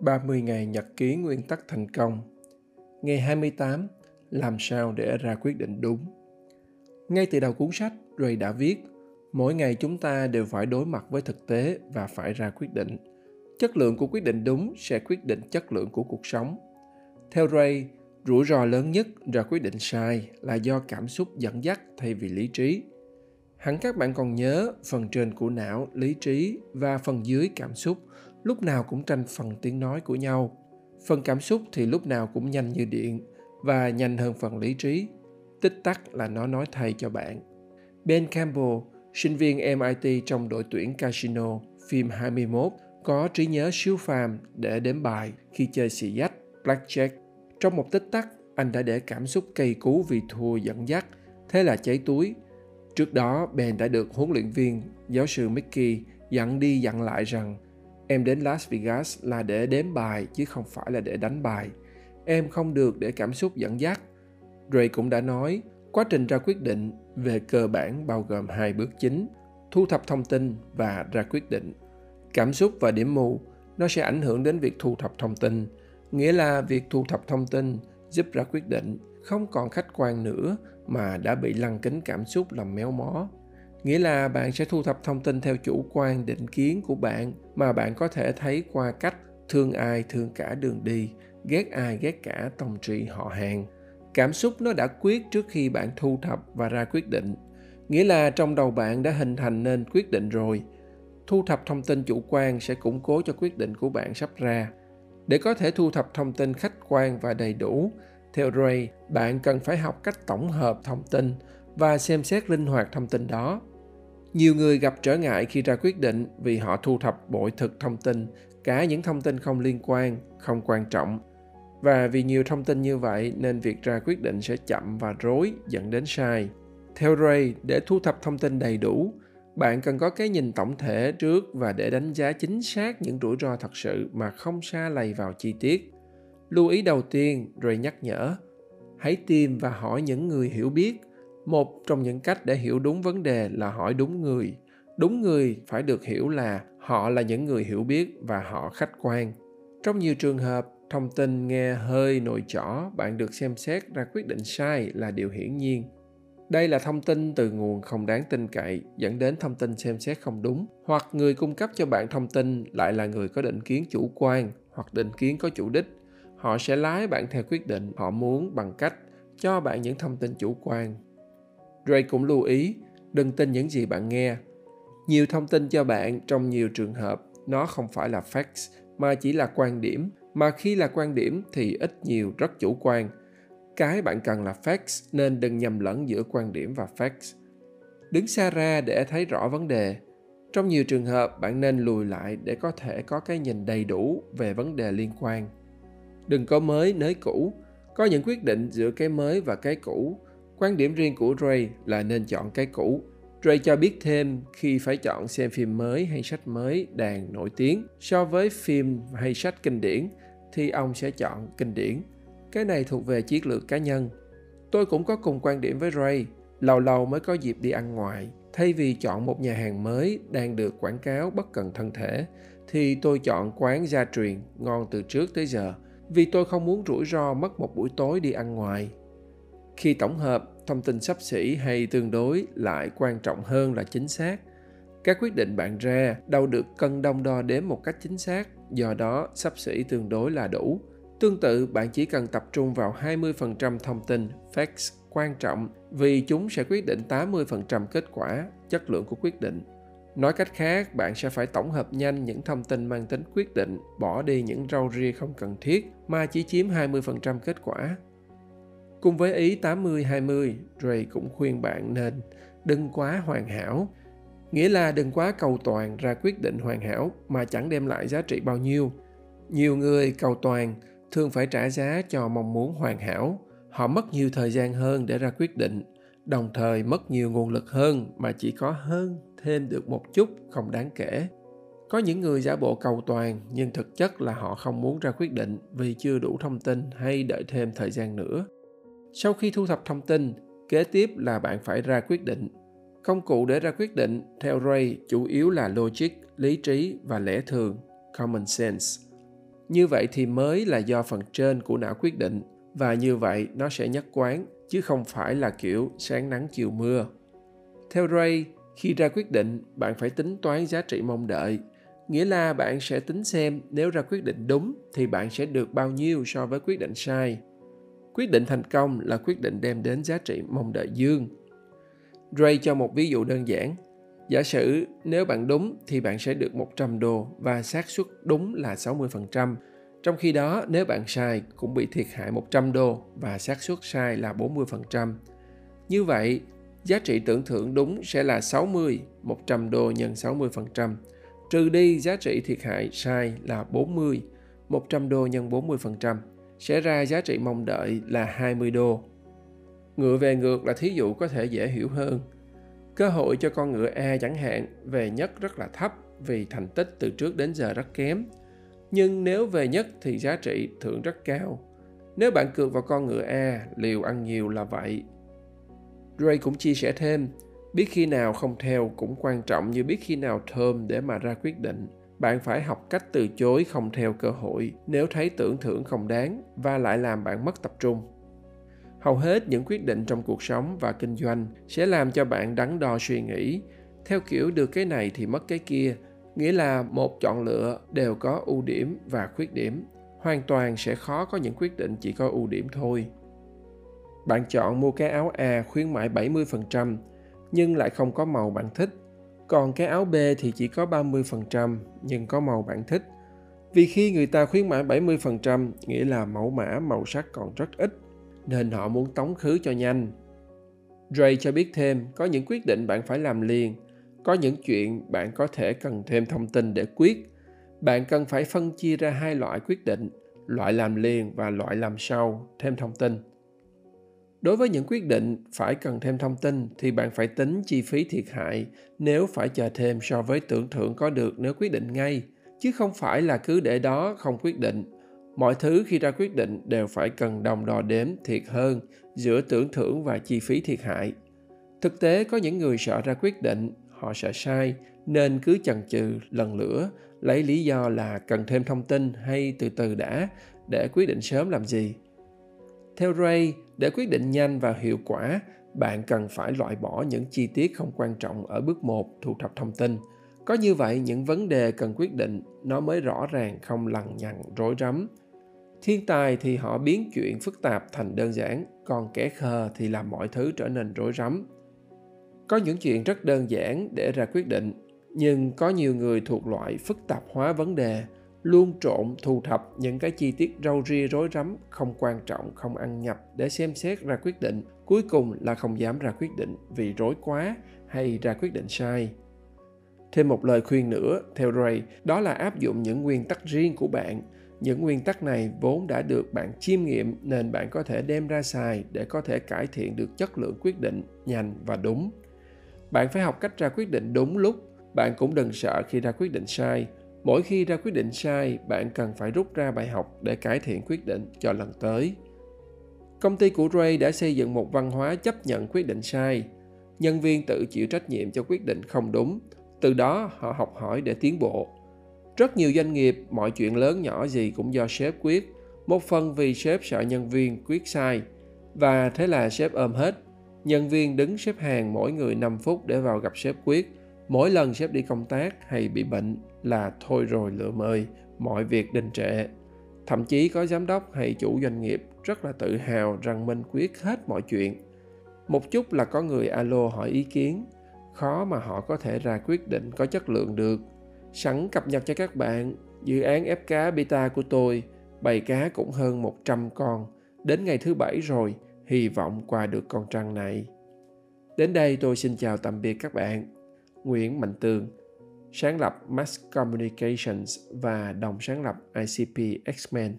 30 ngày nhật ký nguyên tắc thành công. Ngày 28, làm sao để ra quyết định đúng. Ngay từ đầu cuốn sách, Ray đã viết, mỗi ngày chúng ta đều phải đối mặt với thực tế và phải ra quyết định. Chất lượng của quyết định đúng sẽ quyết định chất lượng của cuộc sống. Theo Ray, rủi ro lớn nhất ra quyết định sai là do cảm xúc dẫn dắt thay vì lý trí. Hẳn các bạn còn nhớ phần trên của não, lý trí và phần dưới cảm xúc lúc nào cũng tranh phần tiếng nói của nhau. Phần cảm xúc thì lúc nào cũng nhanh như điện và nhanh hơn phần lý trí. Tích tắc là nó nói thay cho bạn. Ben Campbell, sinh viên MIT trong đội tuyển Casino, phim 21, có trí nhớ siêu phàm để đếm bài khi chơi xì dách, blackjack. Trong một tích tắc, anh đã để cảm xúc cây cú vì thua dẫn dắt, thế là cháy túi. Trước đó, Ben đã được huấn luyện viên, giáo sư Mickey dặn đi dặn lại rằng Em đến Las Vegas là để đếm bài chứ không phải là để đánh bài. Em không được để cảm xúc dẫn dắt. Ray cũng đã nói, quá trình ra quyết định về cơ bản bao gồm hai bước chính, thu thập thông tin và ra quyết định. Cảm xúc và điểm mù nó sẽ ảnh hưởng đến việc thu thập thông tin, nghĩa là việc thu thập thông tin giúp ra quyết định không còn khách quan nữa mà đã bị lăng kính cảm xúc làm méo mó nghĩa là bạn sẽ thu thập thông tin theo chủ quan, định kiến của bạn mà bạn có thể thấy qua cách thương ai, thương cả đường đi, ghét ai, ghét cả tòng trị họ hàng. Cảm xúc nó đã quyết trước khi bạn thu thập và ra quyết định. Nghĩa là trong đầu bạn đã hình thành nên quyết định rồi. Thu thập thông tin chủ quan sẽ củng cố cho quyết định của bạn sắp ra. Để có thể thu thập thông tin khách quan và đầy đủ, theo ray, bạn cần phải học cách tổng hợp thông tin và xem xét linh hoạt thông tin đó nhiều người gặp trở ngại khi ra quyết định vì họ thu thập bội thực thông tin, cả những thông tin không liên quan, không quan trọng. Và vì nhiều thông tin như vậy nên việc ra quyết định sẽ chậm và rối dẫn đến sai. Theo ray, để thu thập thông tin đầy đủ, bạn cần có cái nhìn tổng thể trước và để đánh giá chính xác những rủi ro thật sự mà không xa lầy vào chi tiết. Lưu ý đầu tiên, ray nhắc nhở, hãy tìm và hỏi những người hiểu biết một trong những cách để hiểu đúng vấn đề là hỏi đúng người. Đúng người phải được hiểu là họ là những người hiểu biết và họ khách quan. Trong nhiều trường hợp thông tin nghe hơi nồi chỏ, bạn được xem xét ra quyết định sai là điều hiển nhiên. Đây là thông tin từ nguồn không đáng tin cậy dẫn đến thông tin xem xét không đúng hoặc người cung cấp cho bạn thông tin lại là người có định kiến chủ quan hoặc định kiến có chủ đích. Họ sẽ lái bạn theo quyết định họ muốn bằng cách cho bạn những thông tin chủ quan. Ray cũng lưu ý, đừng tin những gì bạn nghe. Nhiều thông tin cho bạn trong nhiều trường hợp, nó không phải là facts, mà chỉ là quan điểm, mà khi là quan điểm thì ít nhiều rất chủ quan. Cái bạn cần là facts nên đừng nhầm lẫn giữa quan điểm và facts. Đứng xa ra để thấy rõ vấn đề. Trong nhiều trường hợp, bạn nên lùi lại để có thể có cái nhìn đầy đủ về vấn đề liên quan. Đừng có mới nới cũ. Có những quyết định giữa cái mới và cái cũ Quan điểm riêng của Ray là nên chọn cái cũ. Ray cho biết thêm khi phải chọn xem phim mới hay sách mới đàn nổi tiếng so với phim hay sách kinh điển thì ông sẽ chọn kinh điển. Cái này thuộc về chiến lược cá nhân. Tôi cũng có cùng quan điểm với Ray, lâu lâu mới có dịp đi ăn ngoài. Thay vì chọn một nhà hàng mới đang được quảng cáo bất cần thân thể, thì tôi chọn quán gia truyền ngon từ trước tới giờ vì tôi không muốn rủi ro mất một buổi tối đi ăn ngoài khi tổng hợp, thông tin sắp xỉ hay tương đối lại quan trọng hơn là chính xác. Các quyết định bạn ra đâu được cân đong đo đếm một cách chính xác, do đó sắp xỉ tương đối là đủ. Tương tự, bạn chỉ cần tập trung vào 20% thông tin, facts quan trọng, vì chúng sẽ quyết định 80% kết quả, chất lượng của quyết định. Nói cách khác, bạn sẽ phải tổng hợp nhanh những thông tin mang tính quyết định, bỏ đi những rau ria không cần thiết, mà chỉ chiếm 20% kết quả. Cùng với ý 80-20, Ray cũng khuyên bạn nên đừng quá hoàn hảo. Nghĩa là đừng quá cầu toàn ra quyết định hoàn hảo mà chẳng đem lại giá trị bao nhiêu. Nhiều người cầu toàn thường phải trả giá cho mong muốn hoàn hảo. Họ mất nhiều thời gian hơn để ra quyết định, đồng thời mất nhiều nguồn lực hơn mà chỉ có hơn thêm được một chút không đáng kể. Có những người giả bộ cầu toàn nhưng thực chất là họ không muốn ra quyết định vì chưa đủ thông tin hay đợi thêm thời gian nữa sau khi thu thập thông tin kế tiếp là bạn phải ra quyết định công cụ để ra quyết định theo ray chủ yếu là logic lý trí và lẽ thường common sense Như vậy thì mới là do phần trên của não quyết định và như vậy nó sẽ nhất quán chứ không phải là kiểu sáng nắng chiều mưa. Theo Ray, khi ra quyết định, bạn phải tính toán giá trị mong đợi. Nghĩa là bạn sẽ tính xem nếu ra quyết định đúng thì bạn sẽ được bao nhiêu so với quyết định sai. Quyết định thành công là quyết định đem đến giá trị mong đợi dương. Ray cho một ví dụ đơn giản. Giả sử nếu bạn đúng thì bạn sẽ được 100 đô và xác suất đúng là 60%. Trong khi đó nếu bạn sai cũng bị thiệt hại 100 đô và xác suất sai là 40%. Như vậy, giá trị tưởng thưởng đúng sẽ là 60, 100 đô nhân 60%, trừ đi giá trị thiệt hại sai là 40, 100 đô nhân 40%, sẽ ra giá trị mong đợi là 20 đô. Ngựa về ngược là thí dụ có thể dễ hiểu hơn. Cơ hội cho con ngựa A chẳng hạn về nhất rất là thấp vì thành tích từ trước đến giờ rất kém. Nhưng nếu về nhất thì giá trị thưởng rất cao. Nếu bạn cược vào con ngựa A, liều ăn nhiều là vậy. Ray cũng chia sẻ thêm, biết khi nào không theo cũng quan trọng như biết khi nào thơm để mà ra quyết định. Bạn phải học cách từ chối không theo cơ hội nếu thấy tưởng thưởng không đáng và lại làm bạn mất tập trung. Hầu hết những quyết định trong cuộc sống và kinh doanh sẽ làm cho bạn đắn đo suy nghĩ. Theo kiểu, được cái này thì mất cái kia, nghĩa là một chọn lựa đều có ưu điểm và khuyết điểm. Hoàn toàn sẽ khó có những quyết định chỉ có ưu điểm thôi. Bạn chọn mua cái áo A khuyến mãi 70% nhưng lại không có màu bạn thích còn cái áo B thì chỉ có 30% nhưng có màu bạn thích vì khi người ta khuyến mãi 70% nghĩa là mẫu mã màu sắc còn rất ít nên họ muốn tống khứ cho nhanh. Dre cho biết thêm có những quyết định bạn phải làm liền, có những chuyện bạn có thể cần thêm thông tin để quyết. Bạn cần phải phân chia ra hai loại quyết định, loại làm liền và loại làm sau, thêm thông tin. Đối với những quyết định phải cần thêm thông tin thì bạn phải tính chi phí thiệt hại nếu phải chờ thêm so với tưởng thưởng có được nếu quyết định ngay, chứ không phải là cứ để đó không quyết định. Mọi thứ khi ra quyết định đều phải cần đồng đo đếm thiệt hơn giữa tưởng thưởng và chi phí thiệt hại. Thực tế có những người sợ ra quyết định họ sợ sai nên cứ chần chừ lần lửa lấy lý do là cần thêm thông tin hay từ từ đã để quyết định sớm làm gì theo ray, để quyết định nhanh và hiệu quả, bạn cần phải loại bỏ những chi tiết không quan trọng ở bước 1 thu thập thông tin. Có như vậy, những vấn đề cần quyết định, nó mới rõ ràng không lằng nhằng, rối rắm. Thiên tài thì họ biến chuyện phức tạp thành đơn giản, còn kẻ khờ thì làm mọi thứ trở nên rối rắm. Có những chuyện rất đơn giản để ra quyết định, nhưng có nhiều người thuộc loại phức tạp hóa vấn đề luôn trộn, thu thập những cái chi tiết râu ria, rối rắm, không quan trọng, không ăn nhập để xem xét ra quyết định. Cuối cùng là không dám ra quyết định vì rối quá hay ra quyết định sai. Thêm một lời khuyên nữa theo ray, đó là áp dụng những nguyên tắc riêng của bạn. Những nguyên tắc này vốn đã được bạn chiêm nghiệm nên bạn có thể đem ra xài để có thể cải thiện được chất lượng quyết định nhanh và đúng. Bạn phải học cách ra quyết định đúng lúc. Bạn cũng đừng sợ khi ra quyết định sai mỗi khi ra quyết định sai bạn cần phải rút ra bài học để cải thiện quyết định cho lần tới công ty của ray đã xây dựng một văn hóa chấp nhận quyết định sai nhân viên tự chịu trách nhiệm cho quyết định không đúng từ đó họ học hỏi để tiến bộ rất nhiều doanh nghiệp, mọi chuyện lớn nhỏ gì cũng do sếp quyết. Một phần vì sếp sợ nhân viên quyết sai. Và thế là sếp ôm hết. Nhân viên đứng xếp hàng mỗi người 5 phút để vào gặp sếp quyết. Mỗi lần sếp đi công tác hay bị bệnh là thôi rồi lựa mời, mọi việc đình trệ. Thậm chí có giám đốc hay chủ doanh nghiệp rất là tự hào rằng mình quyết hết mọi chuyện. Một chút là có người alo hỏi ý kiến, khó mà họ có thể ra quyết định có chất lượng được Sẵn cập nhật cho các bạn, dự án ép cá beta của tôi, bầy cá cũng hơn 100 con. Đến ngày thứ bảy rồi, hy vọng qua được con trăng này. Đến đây tôi xin chào tạm biệt các bạn. Nguyễn Mạnh Tường, sáng lập Mass Communications và đồng sáng lập ICP X-Men.